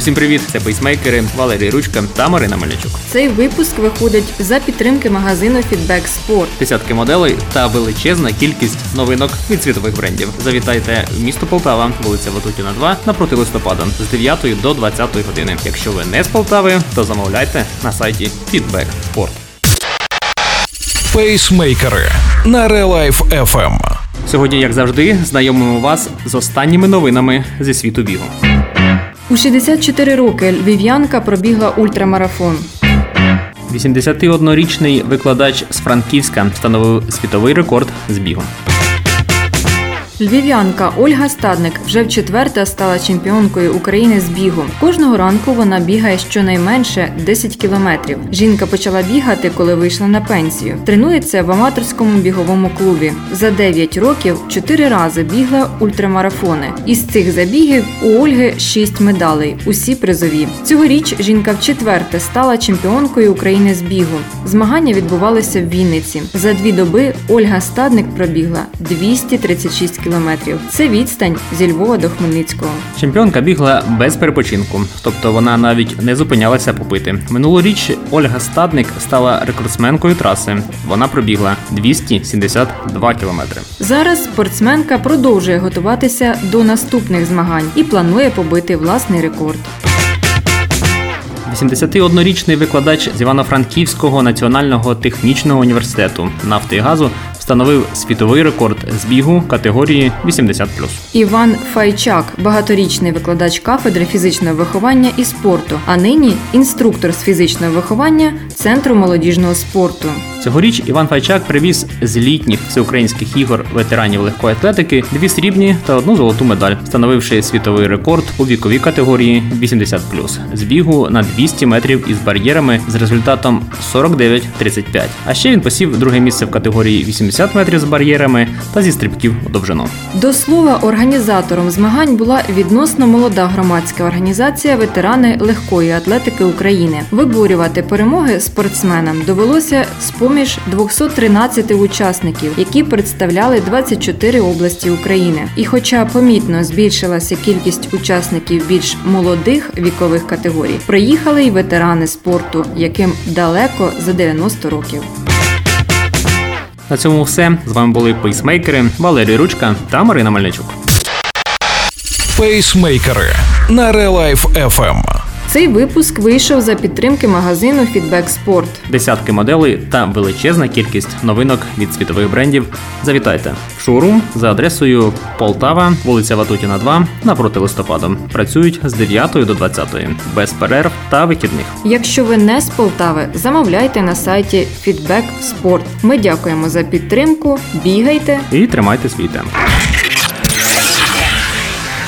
Усім привіт! Це пейсмейкери Валерій Ручка та Марина Мельничук. Цей випуск виходить за підтримки магазину Feedback Sport. Десятки моделей та величезна кількість новинок від світових брендів. Завітайте в місто Полтава, вулиця Ватутіна 2, напроти листопада з 9 до 20 години. Якщо ви не з Полтави, то замовляйте на сайті Feedback Sport. Пейсмейкери на Life FM. Сьогодні, як завжди, знайомимо вас з останніми новинами зі світу бігу. У 64 роки львів'янка пробігла ультрамарафон. 81-річний викладач з Франківська встановив світовий рекорд з бігу. Львів'янка Ольга Стадник вже вчетверте стала чемпіонкою України з бігу. Кожного ранку вона бігає щонайменше 10 кілометрів. Жінка почала бігати, коли вийшла на пенсію. Тренується в аматорському біговому клубі. За 9 років 4 рази бігла ультрамарафони. Із цих забігів у Ольги 6 медалей, усі призові. Цьогоріч жінка вчетверте стала чемпіонкою України з бігу. Змагання відбувалися в Вінниці. За дві доби Ольга Стадник пробігла 236 кілометрів. Це відстань зі Львова до Хмельницького. Чемпіонка бігла без перепочинку, тобто вона навіть не зупинялася попити. Минулоріч Ольга Стадник стала рекордсменкою траси. Вона пробігла 272 кілометри. Зараз спортсменка продовжує готуватися до наступних змагань і планує побити власний рекорд. 81-річний викладач з Івано-Франківського національного технічного університету нафти і газу встановив світовий рекорд з бігу категорії 80+. Іван Файчак, багаторічний викладач кафедри фізичного виховання і спорту, а нині інструктор з фізичного виховання Центру молодіжного спорту. Цьогоріч Іван Файчак привіз з літніх всеукраїнських ігор ветеранів легкої атлетики дві срібні та одну золоту медаль, встановивши світовий рекорд у віковій категорії 80+, з бігу на 200 метрів із бар'єрами з результатом 49-35. А ще він посів друге місце в категорії 80 метрів з бар'єрами та зі стрибків у довжину. До слова, організатором змагань була відносно молода громадська організація Ветерани легкої атлетики України. Виборювати перемоги спортсменам довелося з поміж 213 учасників, які представляли 24 області України. І, хоча помітно збільшилася кількість учасників більш молодих вікових категорій, приїхали й ветерани спорту, яким далеко за 90 років. На цьому все. З вами були пейсмейкери Валерій Ручка та Марина Мельничук. Пейсмейкери на Life FM. Цей випуск вийшов за підтримки магазину Feedback Sport. Десятки моделей та величезна кількість новинок від світових брендів. Завітайте в шоурум за адресою Полтава, вулиця Ватутіна, 2, напроти листопаду. Працюють з 9 до 20, без перерв та вихідних. Якщо ви не з Полтави, замовляйте на сайті Feedback Sport. Ми дякуємо за підтримку. Бігайте. І тримайте свій темп.